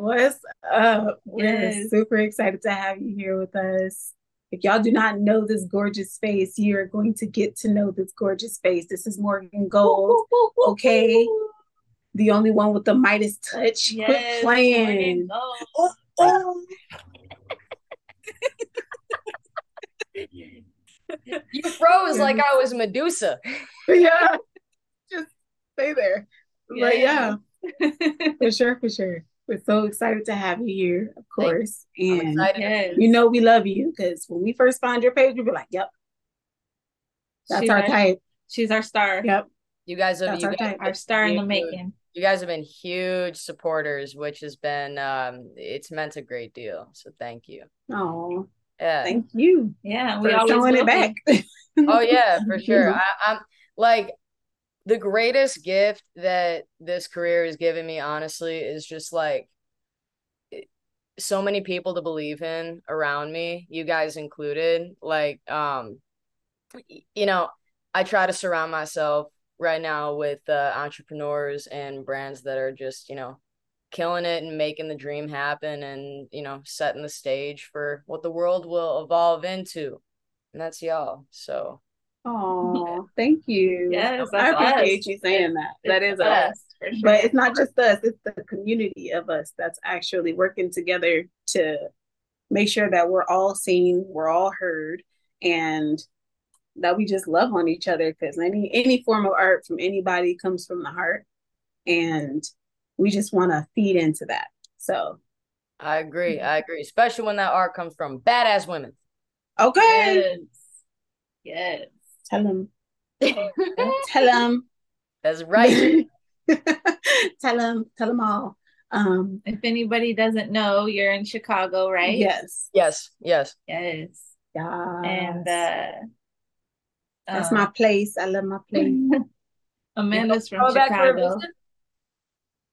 What's up? We're Yes. super excited to have you here with us. If y'all do not know this gorgeous face, you're going to get to know this gorgeous face. This is Morgan Gold, okay? The only one with the Midas touch. Yes. Quit playing. Oh, oh. You froze like I was Medusa. Yeah. Just stay there. But Yeah. yeah, for sure, for sure. We're so excited to have you here, of Thank you. course. I'm And excited. yes. you know we love you because when we first found your page, we were like, yep, that's She's our our- type. She's our star. Yep. You guys have That's you our guys. Our star in the making. You guys have been huge supporters, which has been um it's meant a great deal. So thank you. Oh, Yeah. thank you Yeah, we for always showing will it back. Oh yeah, for sure. I, I'm like the greatest gift that this career has given me, honestly, is just like so many people to believe in around me, you guys included. Like, um, you know, I try to surround myself right now with uh, entrepreneurs and brands that are just, you know, killing it and making the dream happen and, you know, setting the stage for what the world will evolve into. And that's y'all. So Oh, thank you. Yes, I appreciate us. you saying that. That It's is us. us, sure. But it's not just us, it's the community of us that's actually working together to make sure that we're all seen, we're all heard, and that we just love on each other because any any form of art from anybody comes from the heart. And we just want to feed into that. So I agree. I agree. Especially when that art comes from badass women. okay. Yes. Tell them. Tell them. That's right. tell them. Tell them all. Um, If anybody doesn't know, you're in Chicago, right? yes. Yes, yes. Yes. Yes. And uh That's um, my place. I love my place. Amanda's from Go back for a Chicago.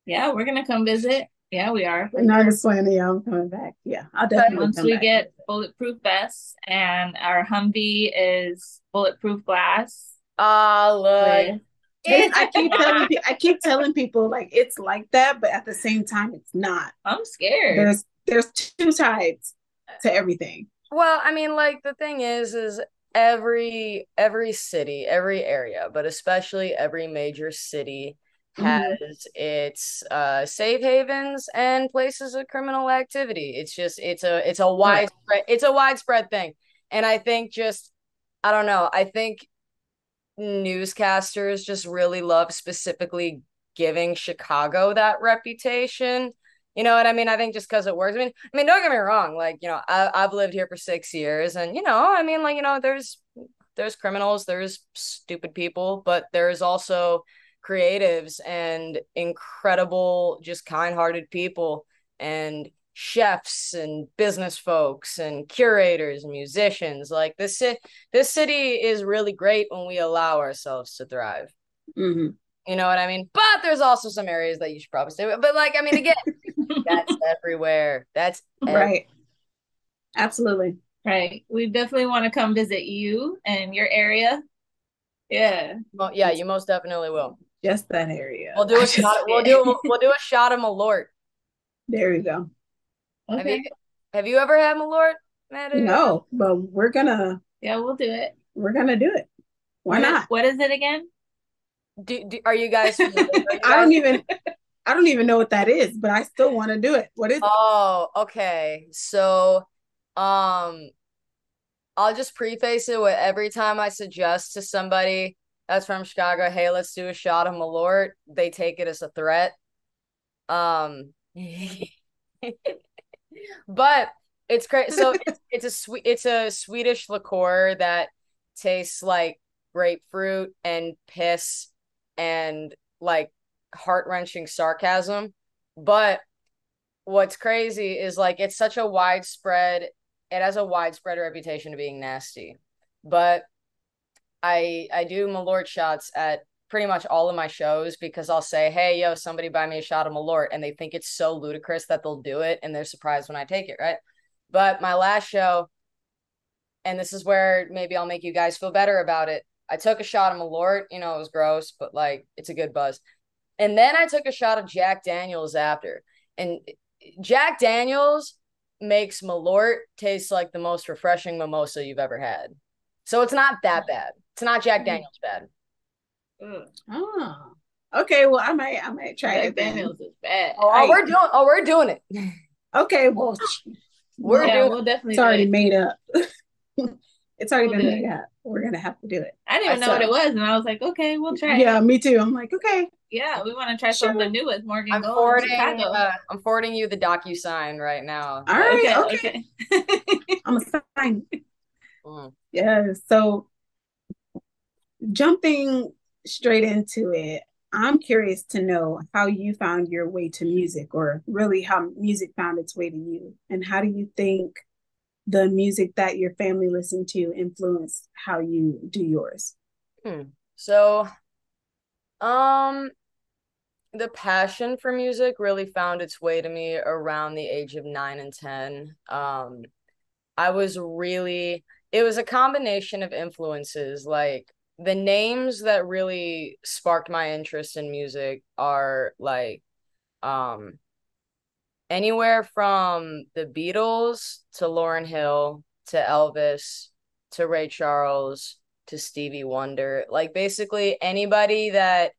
Yeah, we're gonna come visit. Yeah, we are. But not just planning. Yeah, I'm coming back. Yeah, I'll definitely Once come we back. get bulletproof vests and our Humvee is bulletproof glass. Ah, look. with- It- I keep telling pe- I keep telling people like it's like that, but at the same time, it's not. I'm scared. There's there's two sides to everything. Well, I mean, like the thing is, is every every city, every area, but especially every major city has its uh safe havens and places of criminal activity. It's just it's a it's a widespread it's a widespread thing. And I think just I don't know, I think newscasters just really love specifically giving Chicago that reputation. You know what I mean? I think just because it works. I mean, I mean, don't get me wrong. Like, you know, I, I've lived here for six years, and you know, I mean, like, you know, there's there's criminals, there's stupid people, but there's also creatives and incredible, just kind-hearted people, and chefs and business folks and curators and musicians. Like this, this city is really great when we allow ourselves to thrive. hmm You know what I mean? But there's also some areas that you should probably stay with. But like, I mean, again, that's everywhere. That's Right. Absolutely. Right. We definitely want to come visit you and your area. Yeah. Well, yeah, you most definitely will. Just that area. We'll do a shot. We'll do. We'll do a shot of Malort. There we go. Have Okay. you Have you ever had Malort, Matt? No, but we're gonna Yeah, we'll do it. we're gonna do it. Why What- not? What is it again? Do, do, are you guys? are you I don't even I don't even know what that is, but I still want to do it. What is it? Oh, okay. So, um, I'll just preface it with every time I suggest to somebody that's from Chicago, hey, let's do a shot of Malort, they take it as a threat. Um, but it's great. So it's, it's a sweet, it's a Swedish liqueur that tastes like grapefruit and piss and like heart-wrenching sarcasm. But what's crazy is like it's such a widespread it has a widespread reputation of being nasty. But I I do Malort shots at pretty much all of my shows because I'll say, "Hey, yo, somebody buy me a shot of Malort," and they think it's so ludicrous that they'll do it, and they're surprised when I take it, right? But my last show, and this is where maybe I'll make you guys feel better about it. I took a shot of Malort, you know, it was gross, but like it's a good buzz. And then I took a shot of Jack Daniels after. And Jack Daniels makes Malort taste like the most refreshing mimosa you've ever had. So it's not that mm. bad. It's not Jack Daniels bad. Oh. Okay, well I might I might try Jack it. then. Daniels is bad. Oh, oh, we're doing oh we're doing it. Okay, well We're yeah, doing we'll definitely. it's already it. made up. it's already We'll been do it. made up. We're gonna have to do it. I didn't even know what it was, and I was like, okay, we'll try. it. Yeah, me too. I'm like, okay. yeah, we want to try Sure. something new with Morgan I'm Gold forwarding Chicago. uh, I'm forwarding you the docu sign right now. All right, okay, okay. okay. I'm a sign. Mm. Yeah. So jumping straight into it, I'm curious to know how you found your way to music, or really how music found its way to you, and how do you think the music that your family listened to influenced how you do yours? So, um, the passion for music really found its way to me around the age of nine and 10. Um, I was really, it was a combination of influences. Like the names that really sparked my interest in music are like, um, anywhere from the Beatles to Lauryn Hill to Elvis to Ray Charles to Stevie Wonder. Like basically anybody that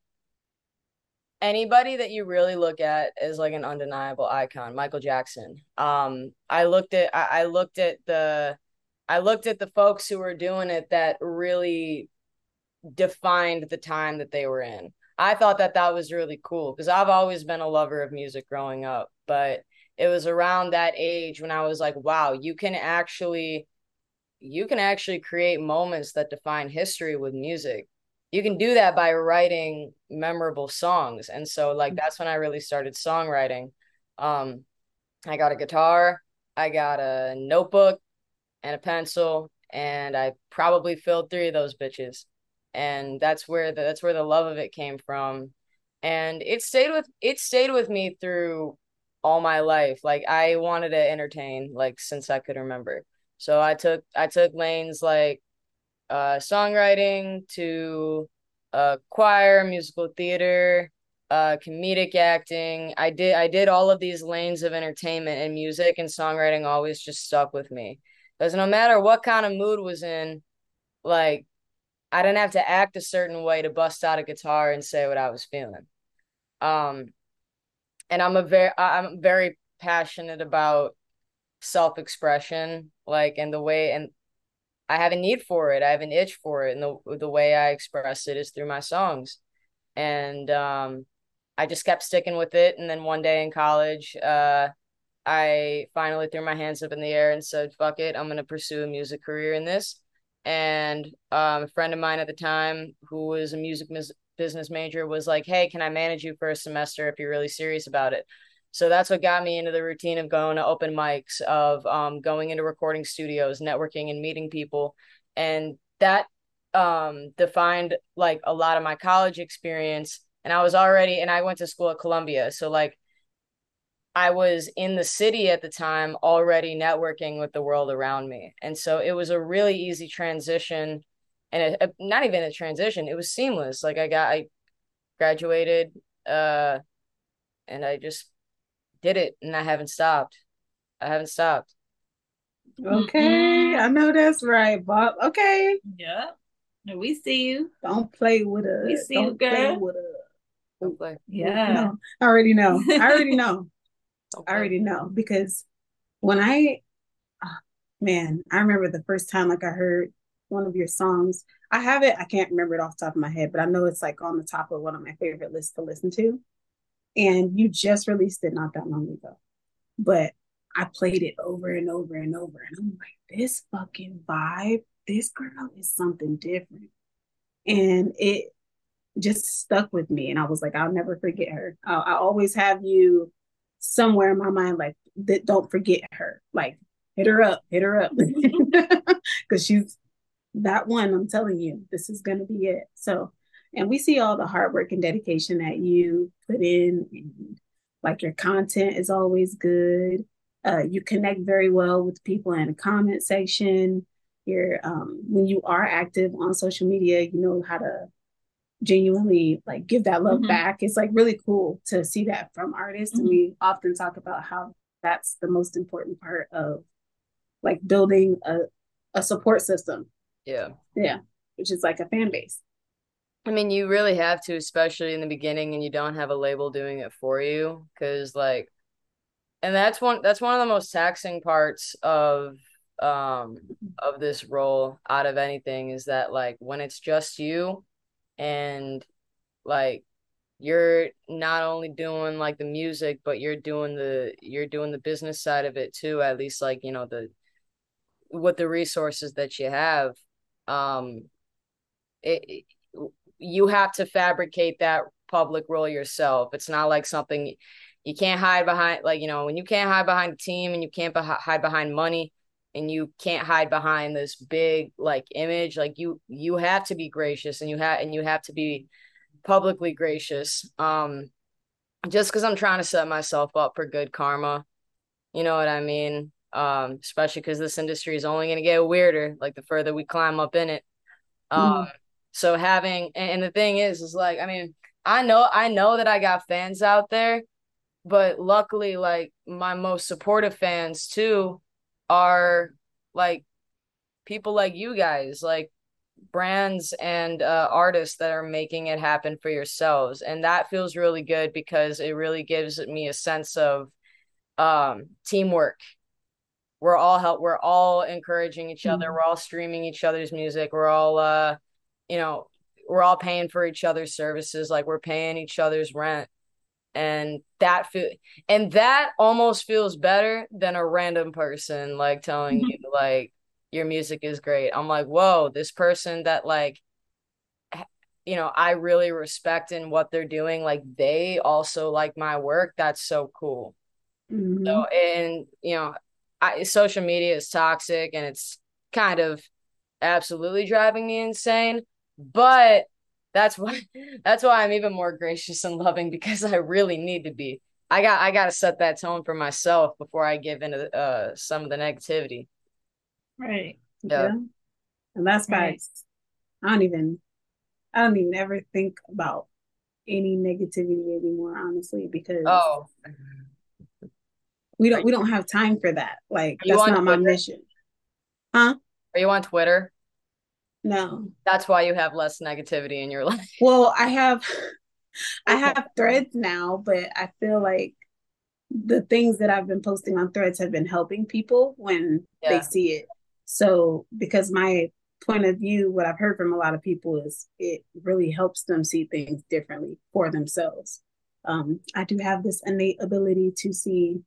anybody that you really look at is like an undeniable icon, Michael Jackson. Um I looked at I, I looked at the I looked at the folks who were doing it that really defined the time that they were in. I thought that that was really cool because I've always been a lover of music growing up, but it was around that age when I was like, wow, you can actually you can actually create moments that define history with music. You can do that by writing memorable songs. And so like that's when I really started songwriting. Um I got a guitar, I got a notebook and a pencil, and I probably filled three of those bitches. And that's where the that's where the love of it came from. And it stayed with it stayed with me through all my life. Like I wanted to entertain like since I could remember. So I took I took lanes like uh songwriting to uh choir, musical theater, uh comedic acting. I did I did all of these lanes of entertainment and music and songwriting always just stuck with me. Because no matter what kind of mood was in, like I didn't have to act a certain way to bust out a guitar and say what I was feeling. Um and I'm a very I'm very passionate about self-expression like and the way and I have a need for it. I have an itch for it and the the way I express it is through my songs. And um I just kept sticking with it and then one day in college uh I finally threw my hands up in the air and said, fuck it, I'm to pursue a music career in this. And um, a friend of mine at the time, who was a music mis- business major, was like, hey, can I manage you for a semester if you're really serious about it? So that's what got me into the routine of going to open mics, of um, going into recording studios, networking and meeting people. And that um, defined like a lot of my college experience. And I was already, and I went to school at Columbia. So, like, I was in the city at the time already networking with the world around me. And so it was a really easy transition and a, a, not even a transition, it was seamless. Like I got I graduated uh and I just did it and I haven't stopped. I haven't stopped. Okay, I know that's right, Bob. Okay, Yeah. No, we see you. don't play with us. We see you, don't play girl. with us. Don't play. Yeah. No, I already know. I already know. Don't I already know because when I, oh, man, I remember the first time like I heard one of your songs. I have it. I can't remember it off the top of my head, but I know it's like on the top of one of my favorite lists to listen to. And you just released it not that long ago, but I played it over and over and over, and I'm like, this fucking vibe, this girl is something different, and it just stuck with me. And I was like, I'll never forget her. I always have you somewhere in my mind, like that. Don't forget her. Like hit her up, hit her up, because she's that one. I'm telling you, this is gonna be it. So, and we see all the hard work and dedication that you put in, and like your content is always good. Uh, you connect very well with people in the comment section. You're um, when you are active on social media, you know how to genuinely like give that love mm-hmm. back. It's like really cool to see that from artists. Mm-hmm. And we often talk about how that's the most important part of like building a, a support system. Yeah. Yeah. Which is like a fan base. I mean, you really have to, especially in the beginning, and you don't have a label doing it for you, because like, and that's one that's one of the most taxing parts of um of this role out of anything is that like when it's just you and like you're not only doing like the music but you're doing the you're doing the business side of it too at least like you know the with the resources that you have um it, it you have to fabricate that public role yourself. It's not like something you can't hide behind like you know when you can't hide behind a team and you can't hide behind money and you can't hide behind this big like image like you you have to be gracious and you have and you have to be publicly gracious um just because i'm trying to set myself up for good karma. You know what i mean? Um especially because this industry is only going to get weirder like the further we climb up in it. Um mm. so having and, and the thing is is like i mean i know i know that i got fans out there but luckily like my most supportive fans too are like people like you guys, like brands and uh, artists that are making it happen for yourselves. And that feels really good because it really gives me a sense of um, teamwork. We're all help. We're all encouraging each other. Mm-hmm. We're all streaming each other's music. We're all, uh, you know, we're all paying for each other's services. Like we're paying each other's rent and that feel and that almost feels better than a random person like telling you like your music is great. I'm like whoa this person that like you know i really respect in what they're doing like they also like my work that's so cool. Mm-hmm. so and you know I, social media is toxic and it's kind of absolutely driving me insane but that's why that's why I'm even more gracious and loving because I really need to be. I got I got to set that tone for myself before I give into uh some of the negativity. Right. Yeah. yeah. And that's right. I don't even I don't even ever think about any negativity anymore, honestly, because oh we don't we don't have time for that. Like that's not my mission. Huh? Are you on Twitter? No. That's why you have less negativity in your life. Well, I have I have threads now, but I feel like the things that I've been posting on threads have been helping people when yeah. they see it. So, because my point of view, what I've heard from a lot of people is it really helps them see things differently for themselves. Um, I do have this innate ability to see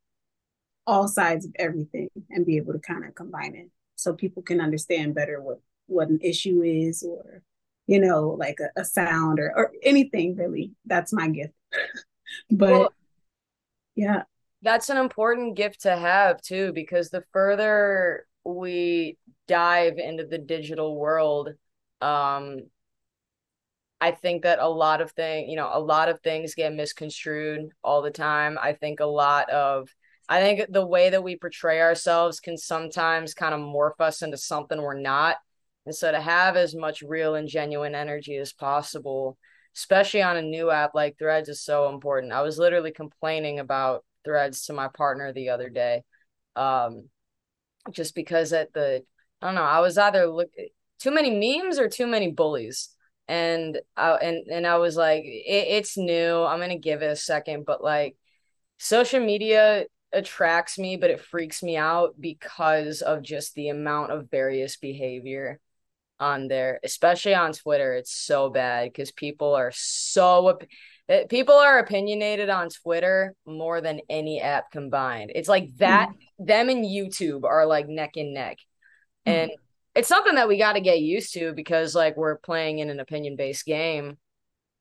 all sides of everything and be able to kind of combine it so people can understand better what what an issue is or you know like a, a sound or, or anything really that's my gift but well, yeah that's an important gift to have too because the further we dive into the digital world um I think that a lot of things, you know, a lot of things get misconstrued all the time. I think a lot of I think the way that we portray ourselves can sometimes kind of morph us into something we're not. And so to have as much real and genuine energy as possible, especially on a new app like Threads, is so important. I was literally complaining about Threads to my partner the other day, um, just because at the I don't know I was either look too many memes or too many bullies, and I and and I was like, it, it's new. I'm gonna give it a second, but like social media attracts me, but it freaks me out because of just the amount of various behavior on there, especially on Twitter. It's so bad because people are so eh, people are opinionated on Twitter more than any app combined. It's like that mm. them and YouTube are like neck and neck. Mm. And it's something that we got to get used to because like we're playing in an opinion-based game.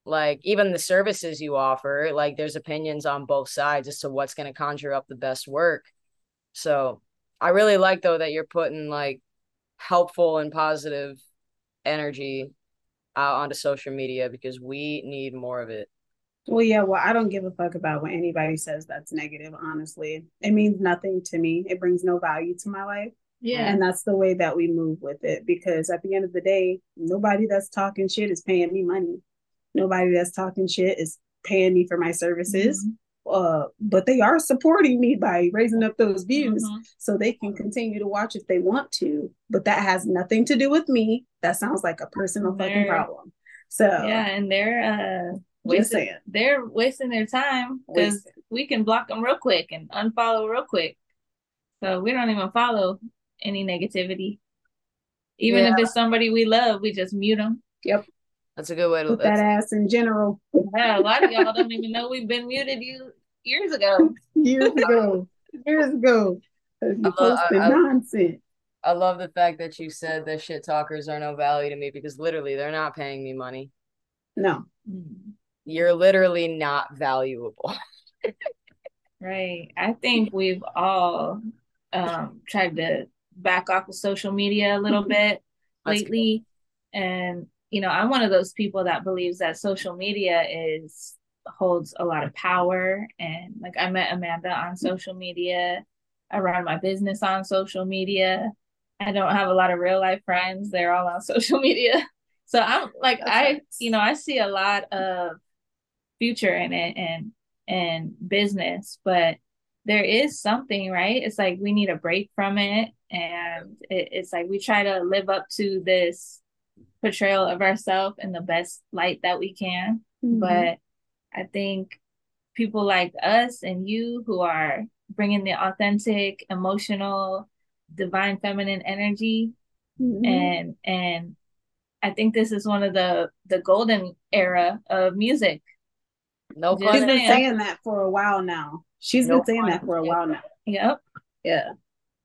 Like even the services you offer, like there's opinions on both sides as to what's going to conjure up the best work. So, I really like though that you're putting like helpful and positive energy out onto social media because we need more of it. Well, yeah, well, I don't give a fuck about what anybody says that's negative, honestly. It means nothing to me. It brings no value to my life. Yeah. And that's the way that we move with it because at the end of the day, nobody that's talking shit is paying me money. Nobody that's talking shit is paying me for my services. Mm-hmm. Uh, but they are supporting me by raising up those views mm-hmm. so they can continue to watch if they want to. But that has nothing to do with me. That sounds like a personal they're, fucking problem. So yeah, and they're uh wasting they're wasting their time because we can block them real quick and unfollow real quick. So we don't even follow any negativity. Even yeah. if it's somebody we love, we just mute them. Yep. That's a good way to Put that ass in general. Yeah, a lot of y'all don't even know we've been muted you years ago. years ago. years ago. You posted nonsense. I love the fact that you said that shit talkers are no value to me because literally they're not paying me money. No. You're literally not valuable. right. I think we've all um tried to back off of social media a little bit lately. And you know, I'm one of those people that believes that social media is holds a lot of power. And like I met Amanda on social media. I run my business on social media. I don't have a lot of real life friends. They're all on social media. So I'm like I you know, I see a lot of future in it and and business, but there is something, right? It's like we need a break from it. And it, it's like we try to live up to this portrayal of ourselves in the best light that we can. Mm-hmm. But I think people like us and you who are bringing the authentic, emotional, divine feminine energy mm-hmm. and and I think this is one of the the golden era of music. No, she's been saying that for a while now. She's no been saying that for a while now. Yep. Yeah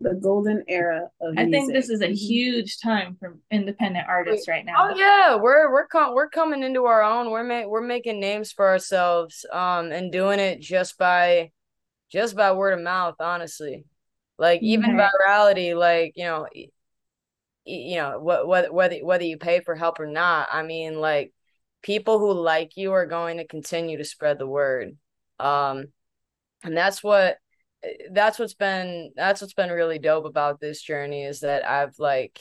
the golden era of I think this is a mm-hmm. huge time for independent artists right now. Oh yeah, we're we're com- we're coming into our own. We're ma- we're making names for ourselves um and doing it just by just by word of mouth, honestly. Like even right. virality like, you know, you know, whether whether whether you pay for help or not, I mean like people who like you are going to continue to spread the word. Um and that's what that's what's been that's what's been really dope about this journey is that I've like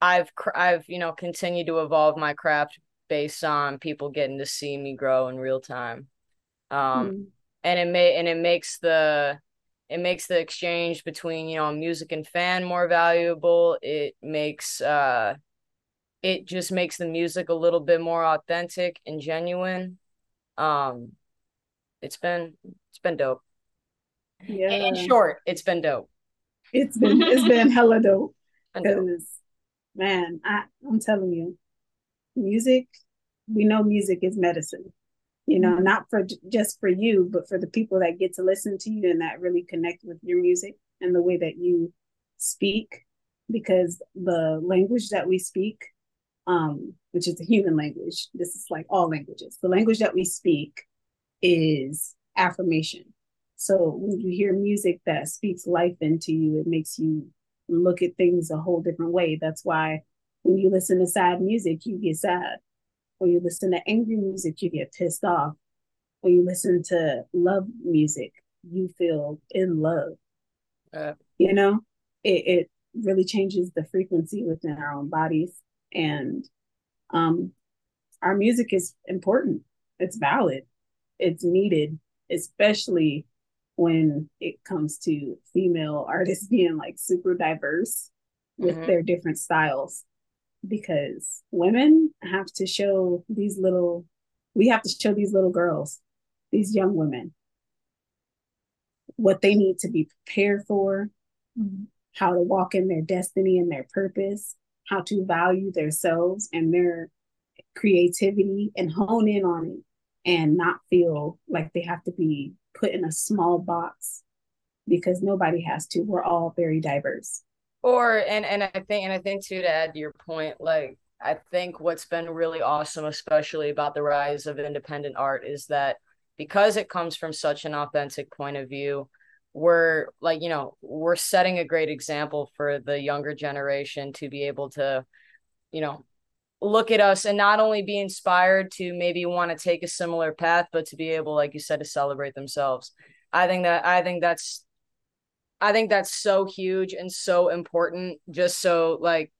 I've I've you know continued to evolve my craft based on people getting to see me grow in real time. Um mm. and it may and it makes the it makes the exchange between you know music and fan more valuable. It makes uh it just makes the music a little bit more authentic and genuine. Um it's been it's been dope. Yeah. In short, it's been dope. It's been it's been hella dope. Because man, I, I'm telling you, music, we know music is medicine. You know, not for just for you, but for the people that get to listen to you and that really connect with your music and the way that you speak. Because the language that we speak, um, which is the human language, this is like all languages. The language that we speak is affirmation so when you hear music that speaks life into you, it makes you look at things a whole different way. That's why when you listen to sad music, you get sad. When you listen to angry music, you get pissed off. When you listen to love music, you feel in love. Uh, you know, it, it really changes the frequency within our own bodies. And um, our music is important. It's valid. It's needed, especially when it comes to female artists being like super diverse with mm-hmm. their different styles because women have to show these little we have to show these little girls these young women what they need to be prepared for mm-hmm. how to walk in their destiny and their purpose how to value themselves and their creativity and hone in on it and not feel like they have to be put in a small box because nobody has to. We're all very diverse. Or and and I think and I think too to add to your point, like I think what's been really awesome, especially about the rise of independent art, is that because it comes from such an authentic point of view, we're like, you know, we're setting a great example for the younger generation to be able to, you know, look at us and not only be inspired to maybe want to take a similar path but to be able like you said to celebrate themselves i think that i think that's i think that's so huge and so important just so like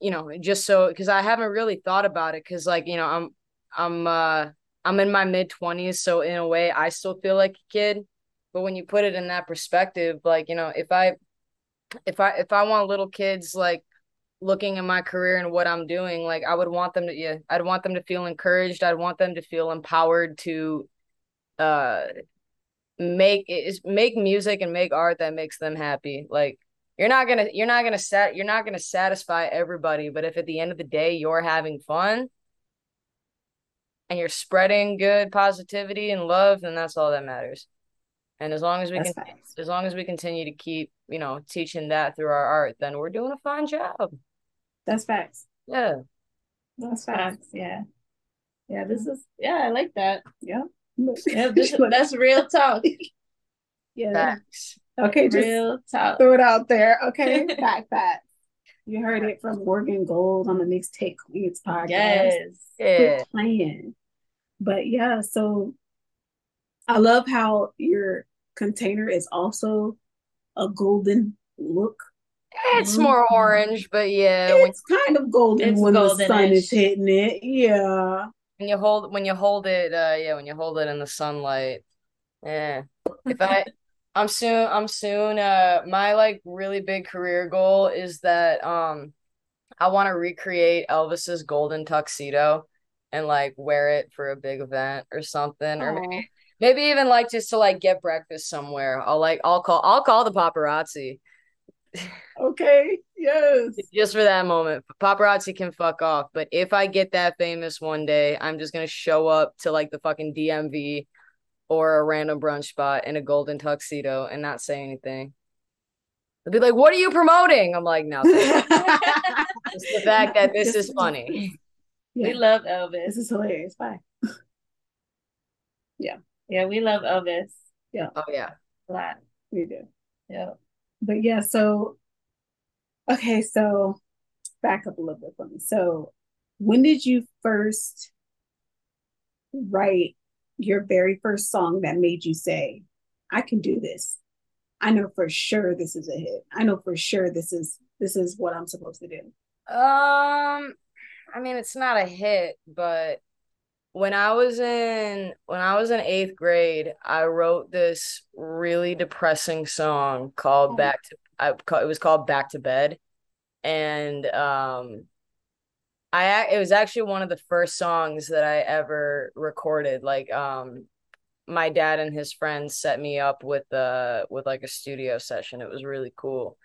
you know, just so because I haven't really thought about it because like, you know, I'm I'm uh I'm in my mid 20s, so in a way I still feel like a kid. But when you put it in that perspective, like, you know, if I if I if I want little kids like looking at my career and what I'm doing, like I would want them to yeah, I'd want them to feel encouraged. I'd want them to feel empowered to uh make is make music and make art that makes them happy. Like you're not gonna you're not gonna set you're not gonna satisfy everybody, but if at the end of the day you're having fun and you're spreading good positivity and love, then that's all that matters. And as long as we that's can nice. as long as we continue to keep, you know, teaching that through our art, then we're doing a fine job. That's facts. Yeah. That's facts. Yeah. Yeah, this is yeah, I like that. Yeah. Yeah, this, that's real talk. yeah. Facts. Okay, just real talk. Throw it out there. Okay. fact fact. You heard it from Morgan Gold on the Mixtape Queens podcast. Yes. Yeah. playing. But yeah, so I love how your container is also a golden look. It's mm-hmm. more orange, but yeah, it's when, kind of golden when the sun is hitting it. Yeah. When you hold when you hold it, uh, yeah, when you hold it in the sunlight. Yeah. If I, I'm soon. I'm soon. Uh, my like really big career goal is that um, I want to recreate Elvis's golden tuxedo and like wear it for a big event or something, Aww. or maybe maybe even like just to like get breakfast somewhere. I'll like I'll call I'll call the paparazzi okay. Yes. Just for that moment. Paparazzi can fuck off. But if I get that famous one day, I'm just gonna show up to like the fucking DMV or a random brunch spot in a golden tuxedo and not say anything. They'll be like, "What are you promoting?" I'm like, "Nothing." just the fact that this is funny. We love Elvis. This is hilarious. Bye. yeah. Yeah, we love Elvis. Yeah. Oh yeah. A lot. We do. Yeah but yeah, so okay, so back up a little bit for me. So when did you first write your very first song that made you say, I can do this? I know for sure this is a hit. I know for sure this is this is what I'm supposed to do. Um I mean it's not a hit, but when I was in when I was in eighth grade, I wrote this really depressing song called oh. "Back to." I it was called "Back to Bed," and um, I it was actually one of the first songs that I ever recorded. Like um, my dad and his friends set me up with uh with like a studio session. It was really cool.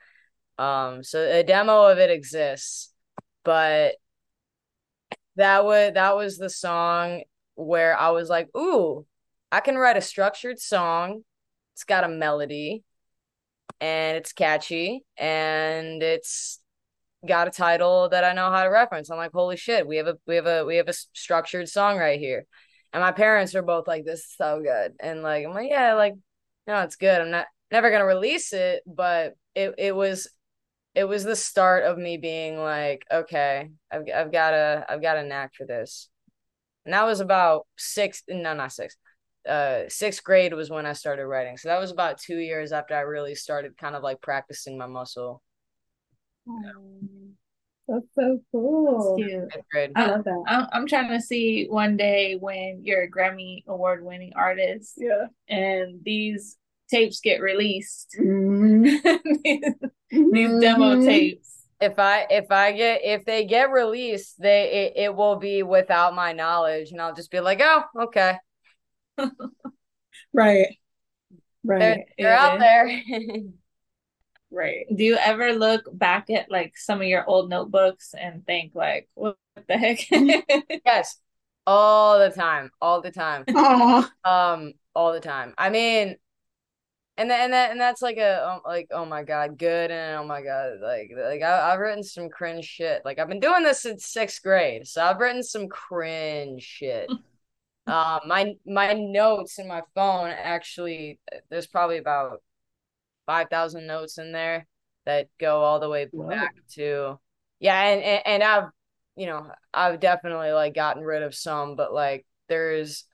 Um, so a demo of it exists, but that was that was the song where I was like, "Ooh, I can write a structured song. It's got a melody and it's catchy and it's got a title that I know how to reference." I'm like, "Holy shit, we have a we have a we have a structured song right here." And my parents are both like, "This is so good." And like, I'm like, "Yeah, like no, it's good. I'm not never to release it, but it it was it was the start of me being like, okay, I've I've got a I've got a knack for this. And that was about six no not six. Uh sixth grade was when I started writing. So that was about two years after I really started kind of like practicing my muscle. That's so cool. That's I love that. I'm, I'm trying to see one day when you're a Grammy award winning artist. Yeah. And these tapes get released. Mm-hmm. these, these demo mm-hmm. tapes. If I if I get if they get released, they it, it will be without my knowledge, and I'll just be like, oh, okay. right. Right. They're, they're out there. right. Do you ever look back at like some of your old notebooks and think like, what the heck? yes. All the time. All the time. Aww. Um, all the time. I mean, and then and that and that's like a um, like oh my god good and oh my god like like I, I've written some cringe shit like I've been doing this since sixth grade so I've written some cringe shit. uh, my my notes in my phone actually there's probably about five thousand notes in there that go all the way back to yeah and, and and I've you know I've definitely like gotten rid of some but like there's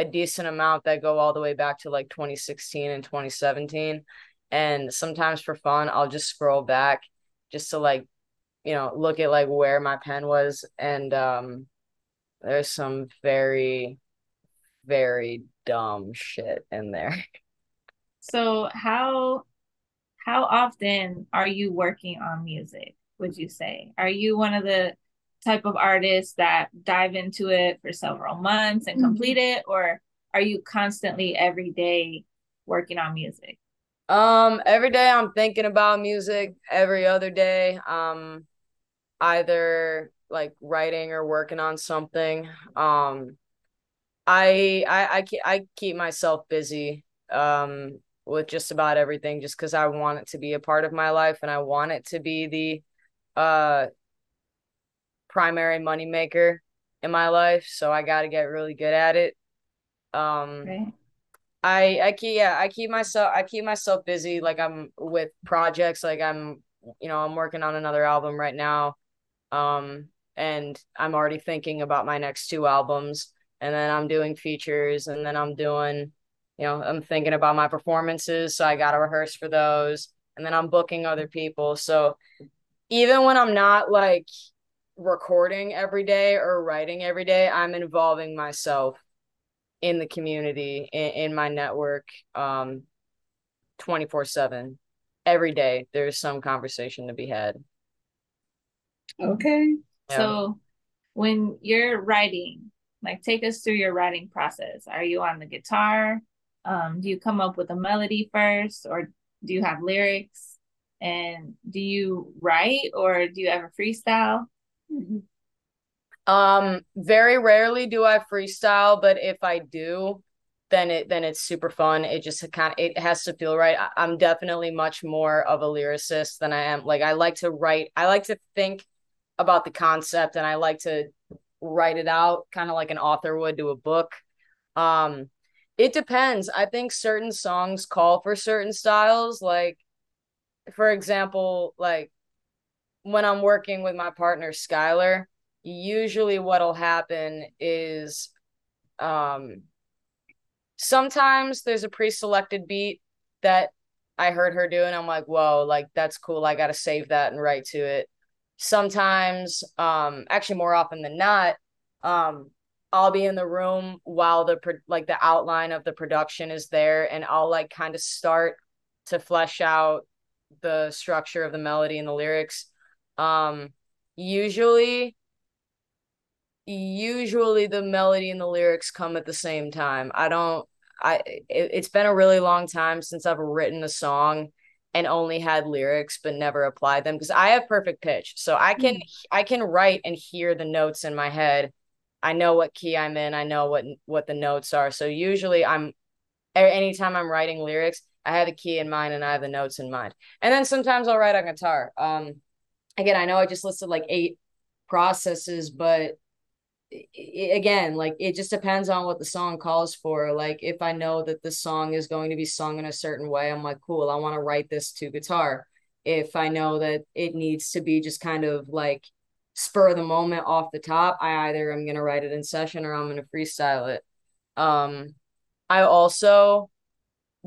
a decent amount that go all the way back to like 2016 and 2017 and sometimes for fun i'll just scroll back just to like you know, look at like where my pen was and um there's some very very dumb shit in there. So how how often are you working on music, would you say? Are you one of the type of artists that dive into it for several months and mm-hmm. complete it or are you constantly every day working on music? Um, every day I'm thinking about music. Every other day, um, either like writing or working on something. Um, I I I keep, I keep myself busy um with just about everything just because I want it to be a part of my life and I want it to be the uh primary moneymaker in my life. So I got to get really good at it. Um, right. I I keep yeah I keep myself I keep myself busy like I'm with projects like I'm you know I'm working on another album right now um and I'm already thinking about my next two albums and then I'm doing features and then I'm doing you know I'm thinking about my performances so I got to rehearse for those and then I'm booking other people so even when I'm not like recording every day or writing every day I'm involving myself in the community in, in my network um 24 7 every day there's some conversation to be had. Okay. Yeah. so when you're writing like take us through your writing process. Are you on the guitar? Um do you come up with a melody first or do you have lyrics? And do you write or do you ever freestyle mm-hmm. Um, very rarely do I freestyle, but if I do, then it then it's super fun. It just kind of it has to feel right. I, am definitely much more of a lyricist than I am. Like I like to write. I like to think about the concept, and I like to write it out, kind of like an author would do a book. Um, it depends. I think certain songs call for certain styles. Like, for example, like when I'm working with my partner Skylar usually what'll happen is um sometimes there's a pre-selected beat that I heard her do and I'm like, whoa, like that's cool. I gotta save that and write to it. Sometimes, um, actually more often than not, um, I'll be in the room while the pro- like the outline of the production is there and I'll like kind of start to flesh out the structure of the melody and the lyrics. Um, usually usually the melody and the lyrics come at the same time. I don't I it, has been a really long time since I've written a song and only had lyrics but never applied them because I have perfect pitch. So I can mm. I can write and hear the notes in my head. I know what key I'm in, I know what what the notes are. So usually I'm anytime I'm writing lyrics, I have the key in mind and I have the notes in mind. And then sometimes I'll write on guitar. Um again, I know I just listed like eight processes, but it, again like it just depends on what the song calls for. Like if i know that the song is going to be sung in a certain way i'm like cool i want to write this to guitar. If i know that it needs to be just kind of like spur of the moment off the top i either am going to write it in session or i'm going to freestyle it. Um i also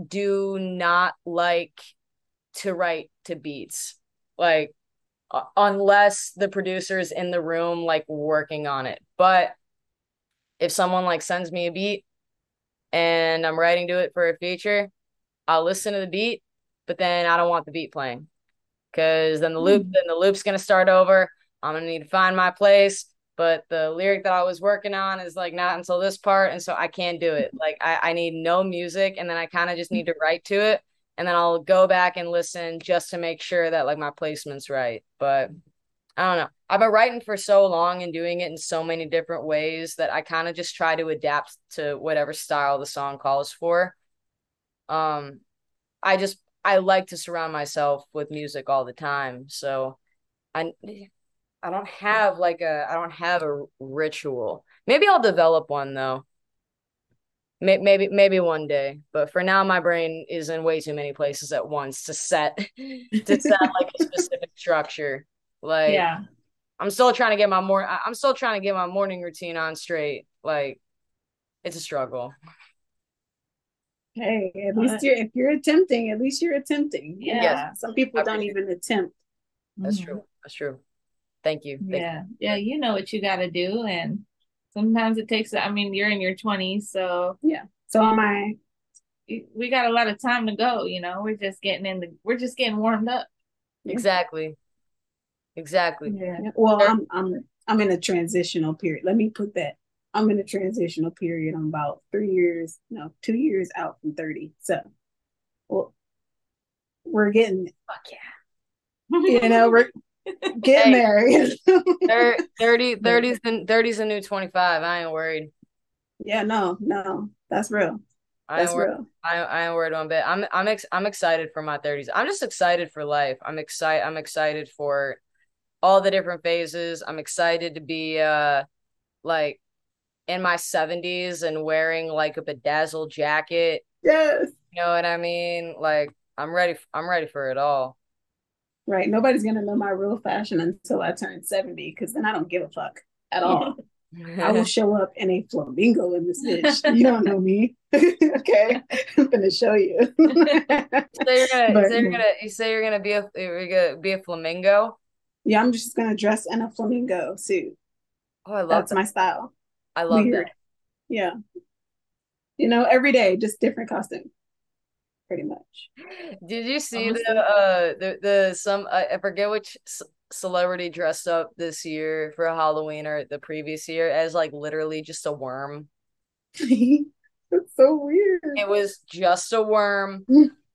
do not like to write to beats. Like unless the producer's in the room like working on it. But if someone like sends me a beat and I'm writing to it for a feature, I'll listen to the beat, but then I don't want the beat playing because then the loop, mm. then the loop's gonna start over. I'm gonna need to find my place, but the lyric that I was working on is like not until this part, and so I can't do it. Like I, I need no music, and then I kind of just need to write to it and then I'll go back and listen just to make sure that like my placement's right. But I don't know. I've been writing for so long and doing it in so many different ways that I kind of just try to adapt to whatever style the song calls for. Um I just I like to surround myself with music all the time. So I I don't have like a I don't have a ritual. Maybe I'll develop one though maybe maybe one day but for now my brain is in way too many places at once to set to set like a specific structure like yeah i'm still trying to get my more i'm still trying to get my morning routine on straight like it's a struggle hey at least you're if you're attempting at least you're attempting yeah, yeah. some people that's don't true. even attempt that's mm-hmm. true that's true Thank you. Thank yeah. you. Yeah. You know what you got to do. And sometimes it takes, I mean, you're in your 20s. So, yeah. So am I. We got a lot of time to go. You know, we're just getting in the, we're just getting warmed up. Exactly. Exactly. Yeah. Well, I'm, I'm, I'm in a transitional period. Let me put that. I'm in a transitional period. I'm about three years, no, two years out from 30. So, well, we're getting, fuck yeah. You know, we're getting hey, there. 30, 30's the 30's the new 25. I ain't worried. Yeah, no, no, that's real. That's I real. I, I ain't worried one bit. I'm I'm ex- I'm excited for my 30s. I'm just excited for life. I'm excited. I'm excited for all the different phases. I'm excited to be uh like in my 70s and wearing like a bedazzled jacket. Yes. You know what I mean? Like I'm ready I'm ready for it all. Right. Nobody's gonna know my real fashion until I turn 70 because then I don't give a fuck at all. I will show up in a flamingo in this bitch. You don't know me. okay. I'm gonna show you. so you're gonna, but, so you're gonna you say you're gonna be a you're gonna be a flamingo? Yeah, I'm just gonna dress in a flamingo suit. Oh, I love that's that. my style. I love Weird. that. Yeah. You know, every day, just different costume. Pretty much. Did you see Almost the uh the the some I, I forget which celebrity dressed up this year for Halloween or the previous year as like literally just a worm? That's so weird. It was just a worm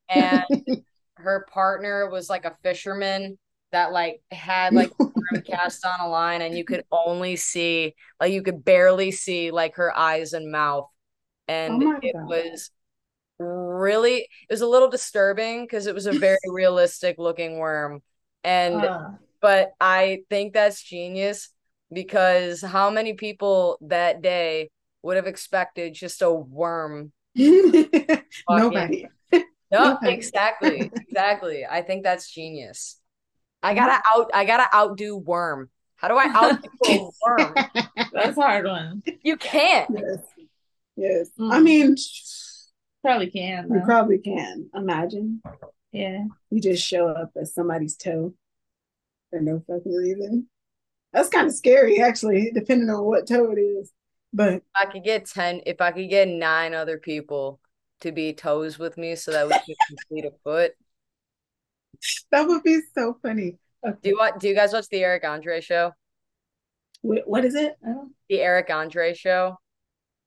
and her partner was like a fisherman that like had like cast on a line and you could only see like you could barely see like her eyes and mouth and oh it God. was really it was a little disturbing because it was a very realistic looking worm and uh. but i think that's genius because how many people that day would have expected just a worm nobody no nobody. exactly exactly i think that's genius I gotta out. I gotta outdo Worm. How do I outdo Worm? That's a hard one. You can't. Yes. Yes. Mm. I mean, probably can. Though. You probably can. Imagine. Yeah. You just show up as somebody's toe for no fucking reason. That's kind of scary, actually, depending on what toe it is. But if I could get ten, if I could get nine other people to be toes with me, so that we could complete a foot, that would be so funny. Okay. Do you want? Do you guys watch the Eric Andre show? Wait, what is it? The Eric Andre show.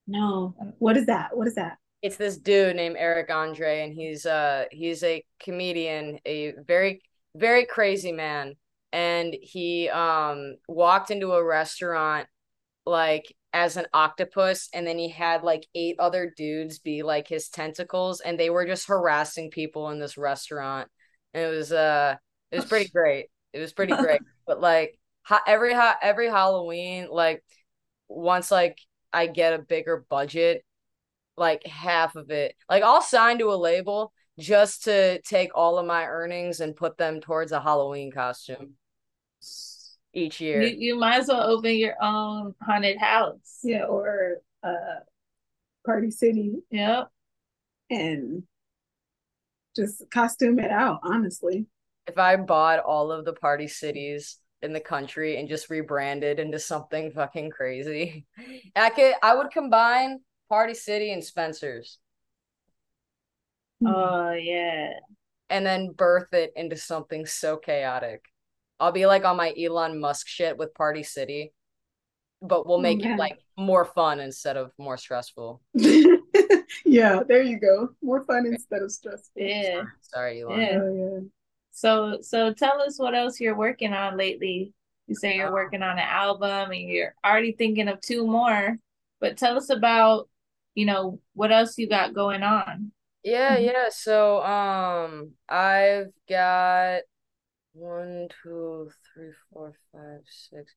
No. What is that? What is that? It's this dude named Eric Andre, and he's uh he's a comedian, a very very crazy man, and he um walked into a restaurant like as an octopus and then he had like eight other dudes be like his tentacles and they were just harassing people in this restaurant it was uh it was pretty great. It was pretty great. but like ha- every ha- every Halloween, like once like I get a bigger budget, like half of it, like I'll sign to a label just to take all of my earnings and put them towards a Halloween costume each year. You, you might as well open your own haunted house. Yeah, or uh Party City. Yep. And just costume it out, honestly. If I bought all of the party cities in the country and just rebranded into something fucking crazy, I could I would combine Party City and Spencer's. Mm-hmm. Oh yeah. And then birth it into something so chaotic. I'll be like on my Elon Musk shit with Party City, but we'll make oh, it like more fun instead of more stressful. yeah, there you go. More fun instead of stressful. Yeah. Sorry, Elon. Yeah. Oh, yeah. So so tell us what else you're working on lately. You say you're uh-huh. working on an album and you're already thinking of two more, but tell us about, you know, what else you got going on. Yeah, mm-hmm. yeah. So um I've got one, two, three, four, five, six.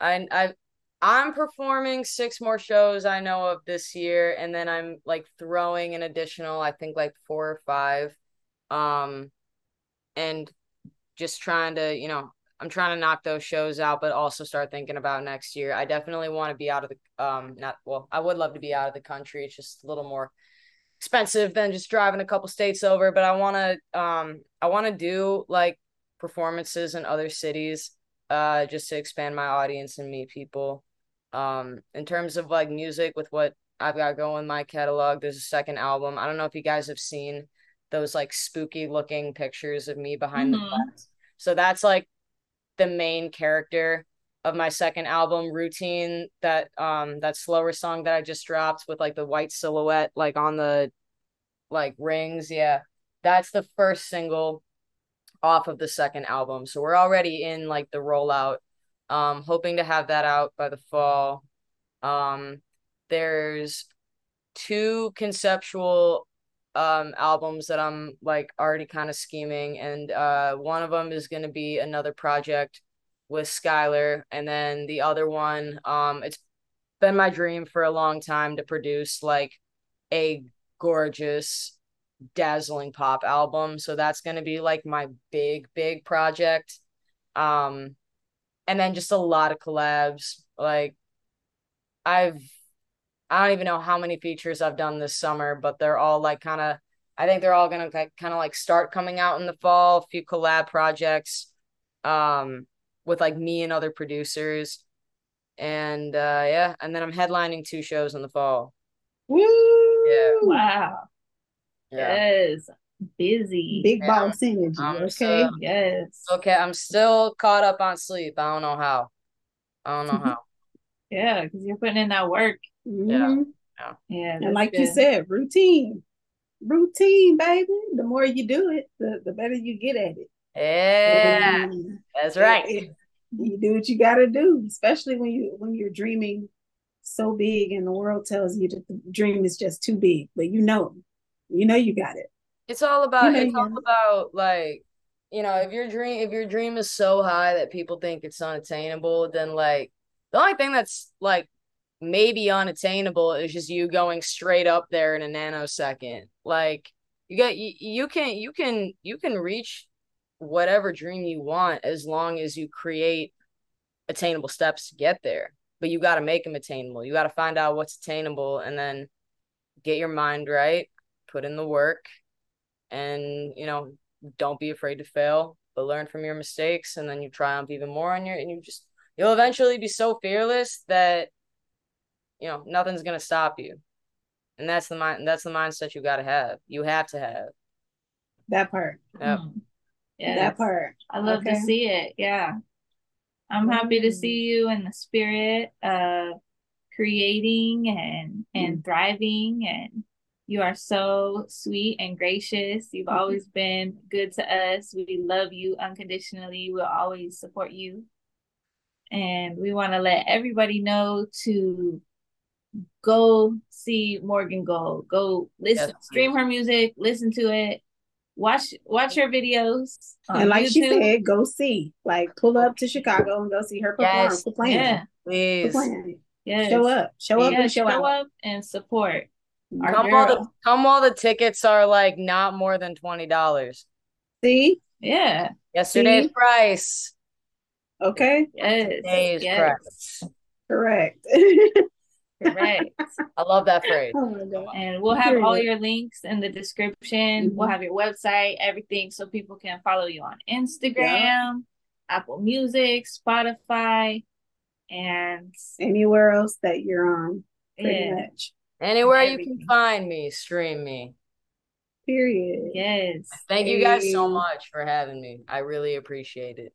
I I've I'm performing six more shows I know of this year, and then I'm like throwing an additional, I think like four or five. Um, and just trying to, you know, I'm trying to knock those shows out, but also start thinking about next year. I definitely want to be out of the um not well, I would love to be out of the country. It's just a little more expensive than just driving a couple states over, but I want to um I want to do like performances in other cities uh, just to expand my audience and meet people. Um, in terms of like music, with what I've got going my catalog, there's a second album. I don't know if you guys have seen those like spooky looking pictures of me behind mm-hmm. the glass. So that's like the main character of my second album, Routine, that um that slower song that I just dropped with like the white silhouette like on the like rings. Yeah. That's the first single off of the second album. So we're already in like the rollout. Um hoping to have that out by the fall. Um there's two conceptual um albums that I'm like already kind of scheming and uh one of them is going to be another project with Skylar and then the other one um it's been my dream for a long time to produce like a gorgeous dazzling pop album so that's going to be like my big big project. Um and then just a lot of collabs like I've I don't even know how many features I've done this summer, but they're all like kind of. I think they're all gonna like, kind of like start coming out in the fall. A few collab projects, um, with like me and other producers, and uh, yeah, and then I'm headlining two shows in the fall. Woo! Yeah. Wow. Yeah. Yes. Busy. Big yeah. boss energy. I'm okay. Still, yes. Okay. I'm still caught up on sleep. I don't know how. I don't know how. yeah, because you're putting in that work. Mm-hmm. Yeah. Yeah. yeah and like good. you said, routine. Routine, baby. The more you do it, the, the better you get at it. Yeah. And that's right. It, you do what you gotta do, especially when you when you're dreaming so big and the world tells you that the dream is just too big, but you know, you know you got it. It's all about you know it's all about like you know, if your dream if your dream is so high that people think it's unattainable, then like the only thing that's like maybe unattainable is just you going straight up there in a nanosecond. Like you get you, you can you can you can reach whatever dream you want as long as you create attainable steps to get there. But you got to make them attainable. You got to find out what's attainable and then get your mind right, put in the work, and you know, don't be afraid to fail, but learn from your mistakes, and then you triumph even more on your. And you just you'll eventually be so fearless that you know nothing's gonna stop you and that's the mind that's the mindset you got to have you have to have that part yep. Mm. yeah that part i love okay. to see it yeah i'm happy to see you in the spirit of creating and and mm. thriving and you are so sweet and gracious. You've mm-hmm. always been good to us. We love you unconditionally. We'll always support you. And we want to let everybody know to go see Morgan Gold. Go listen, yes, stream her music, listen to it, watch watch her videos. And like YouTube. she said, go see. Like pull up to Chicago and go see her perform. Yes, for playing. Yeah. Please. Yes. Show up. Show up and show, show up and support. Come all the come all the tickets are like not more than twenty dollars. See? Yeah. Yesterday's see? price. Okay. Yes. Today's yes. price. Correct. Correct. I love that phrase. Oh and we'll have all your links in the description. Mm-hmm. We'll have your website, everything, so people can follow you on Instagram, yeah. Apple Music, Spotify, and anywhere else that you're on. Pretty yeah. much. Anywhere everything. you can find me, stream me. Period. Yes. Thank you guys so much for having me. I really appreciate it.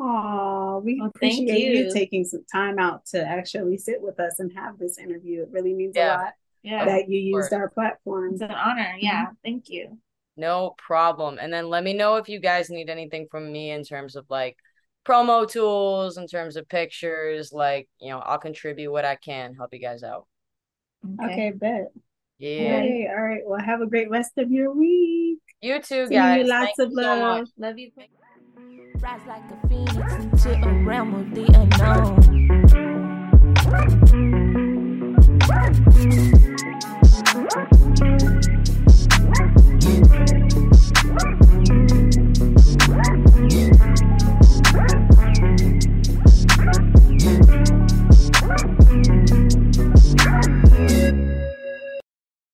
Oh, we well, appreciate you. you. taking some time out to actually sit with us and have this interview. It really means yeah. a lot yeah. that you used our platform. It's an honor. Yeah. Mm-hmm. Thank you. No problem. And then let me know if you guys need anything from me in terms of like promo tools, in terms of pictures. Like, you know, I'll contribute what I can, help you guys out. Okay, okay bet. Yeah. Hey, all right. Well, have a great rest of your week. You too, guys. You lots Thank of love. So love you. Rise like a phoenix into a realm of the unknown.